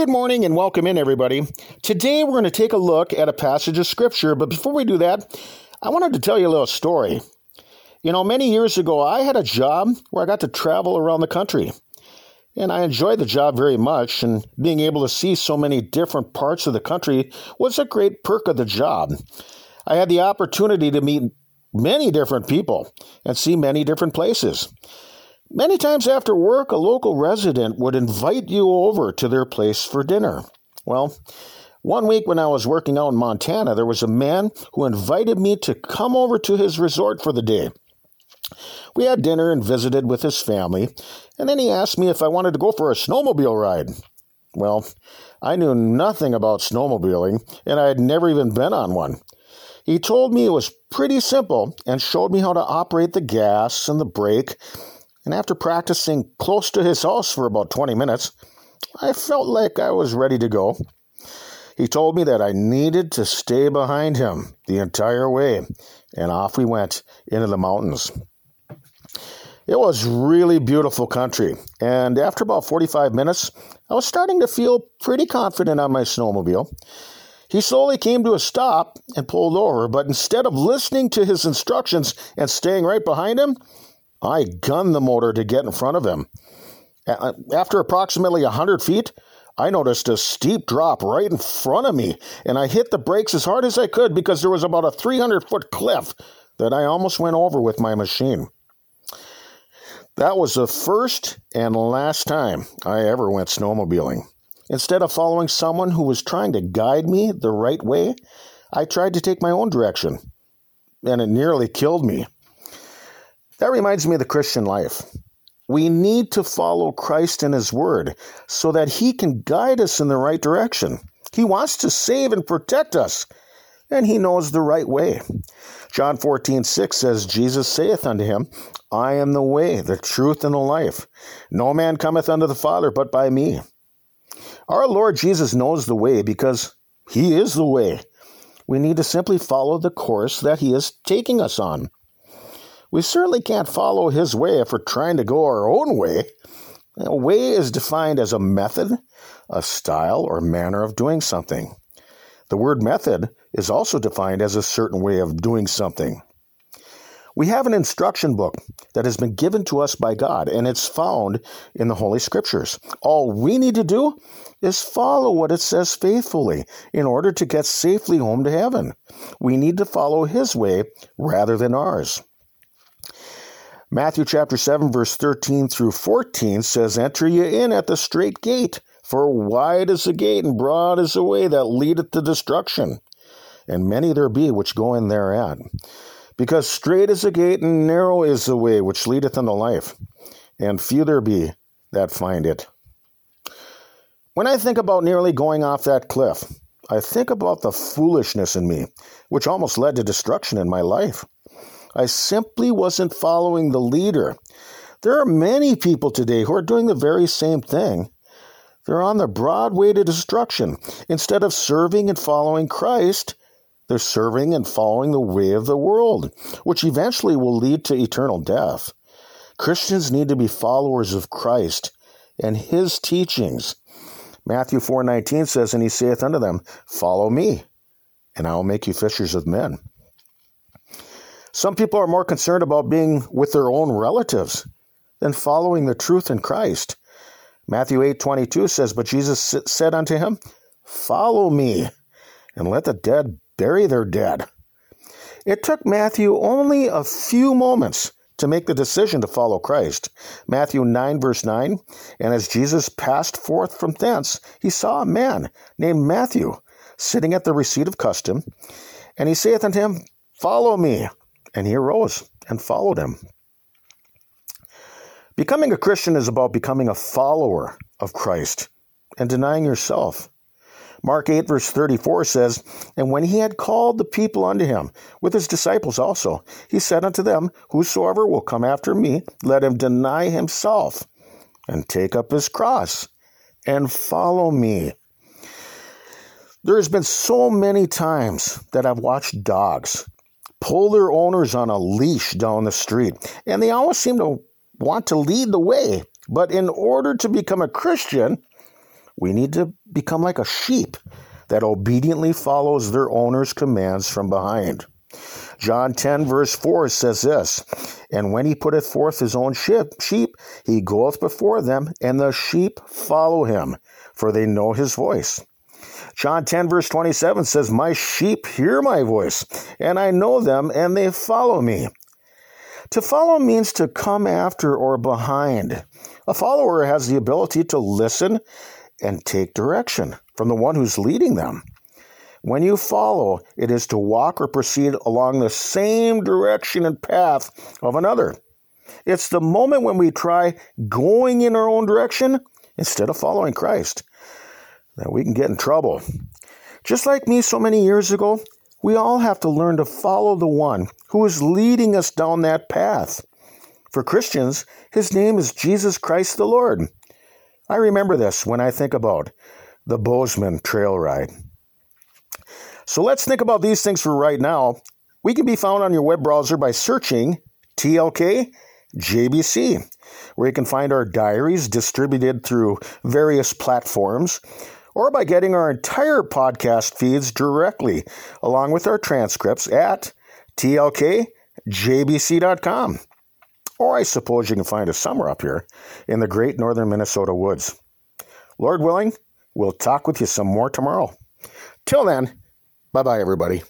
Good morning and welcome in, everybody. Today we're going to take a look at a passage of Scripture, but before we do that, I wanted to tell you a little story. You know, many years ago, I had a job where I got to travel around the country. And I enjoyed the job very much, and being able to see so many different parts of the country was a great perk of the job. I had the opportunity to meet many different people and see many different places. Many times after work, a local resident would invite you over to their place for dinner. Well, one week when I was working out in Montana, there was a man who invited me to come over to his resort for the day. We had dinner and visited with his family, and then he asked me if I wanted to go for a snowmobile ride. Well, I knew nothing about snowmobiling, and I had never even been on one. He told me it was pretty simple and showed me how to operate the gas and the brake and after practicing close to his house for about 20 minutes, I felt like I was ready to go. He told me that I needed to stay behind him the entire way, and off we went into the mountains. It was really beautiful country, and after about 45 minutes, I was starting to feel pretty confident on my snowmobile. He slowly came to a stop and pulled over, but instead of listening to his instructions and staying right behind him, I gunned the motor to get in front of him. After approximately a 100 feet, I noticed a steep drop right in front of me, and I hit the brakes as hard as I could because there was about a 300 foot cliff that I almost went over with my machine. That was the first and last time I ever went snowmobiling. Instead of following someone who was trying to guide me the right way, I tried to take my own direction, and it nearly killed me. That reminds me of the Christian life. We need to follow Christ and His Word so that He can guide us in the right direction. He wants to save and protect us, and He knows the right way. John 14, 6 says, Jesus saith unto him, I am the way, the truth, and the life. No man cometh unto the Father but by me. Our Lord Jesus knows the way because He is the way. We need to simply follow the course that He is taking us on. We certainly can't follow his way if we're trying to go our own way. A way is defined as a method, a style, or manner of doing something. The word method is also defined as a certain way of doing something. We have an instruction book that has been given to us by God, and it's found in the Holy Scriptures. All we need to do is follow what it says faithfully in order to get safely home to heaven. We need to follow His way rather than ours. Matthew chapter 7, verse 13 through 14 says, Enter ye in at the strait gate, for wide is the gate, and broad is the way that leadeth to destruction, and many there be which go in thereat. Because strait is the gate, and narrow is the way which leadeth unto life, and few there be that find it. When I think about nearly going off that cliff, I think about the foolishness in me, which almost led to destruction in my life. I simply wasn't following the leader. There are many people today who are doing the very same thing. They're on the broad way to destruction. Instead of serving and following Christ, they're serving and following the way of the world, which eventually will lead to eternal death. Christians need to be followers of Christ and his teachings. Matthew 4:19 says, And he saith unto them, Follow me, and I will make you fishers of men. Some people are more concerned about being with their own relatives than following the truth in Christ. Matthew 8:22 says, "But Jesus said unto him, Follow me, and let the dead bury their dead." It took Matthew only a few moments to make the decision to follow Christ. Matthew 9, verse 9 And as Jesus passed forth from thence, he saw a man named Matthew sitting at the receipt of custom, and he saith unto him, Follow me. And he arose and followed him. Becoming a Christian is about becoming a follower of Christ and denying yourself. Mark 8, verse 34 says, And when he had called the people unto him, with his disciples also, he said unto them, Whosoever will come after me, let him deny himself, and take up his cross, and follow me. There has been so many times that I've watched dogs pull their owners on a leash down the street, and they always seem to want to lead the way. But in order to become a Christian, we need to become like a sheep that obediently follows their owner's commands from behind. John 10, verse 4 says this And when he putteth forth his own sheep, he goeth before them, and the sheep follow him, for they know his voice. John 10, verse 27 says, My sheep hear my voice, and I know them, and they follow me. To follow means to come after or behind. A follower has the ability to listen and take direction from the one who's leading them. When you follow, it is to walk or proceed along the same direction and path of another. It's the moment when we try going in our own direction instead of following Christ that we can get in trouble. Just like me so many years ago, we all have to learn to follow the one who is leading us down that path. For Christians, his name is Jesus Christ the Lord. I remember this when I think about the Bozeman Trail Ride. So let's think about these things for right now. We can be found on your web browser by searching TLK JBC, where you can find our diaries distributed through various platforms, or by getting our entire podcast feeds directly, along with our transcripts at tlkjbc.com. Or I suppose you can find us somewhere up here in the great northern Minnesota woods. Lord willing, we'll talk with you some more tomorrow. Till then, Bye bye, everybody.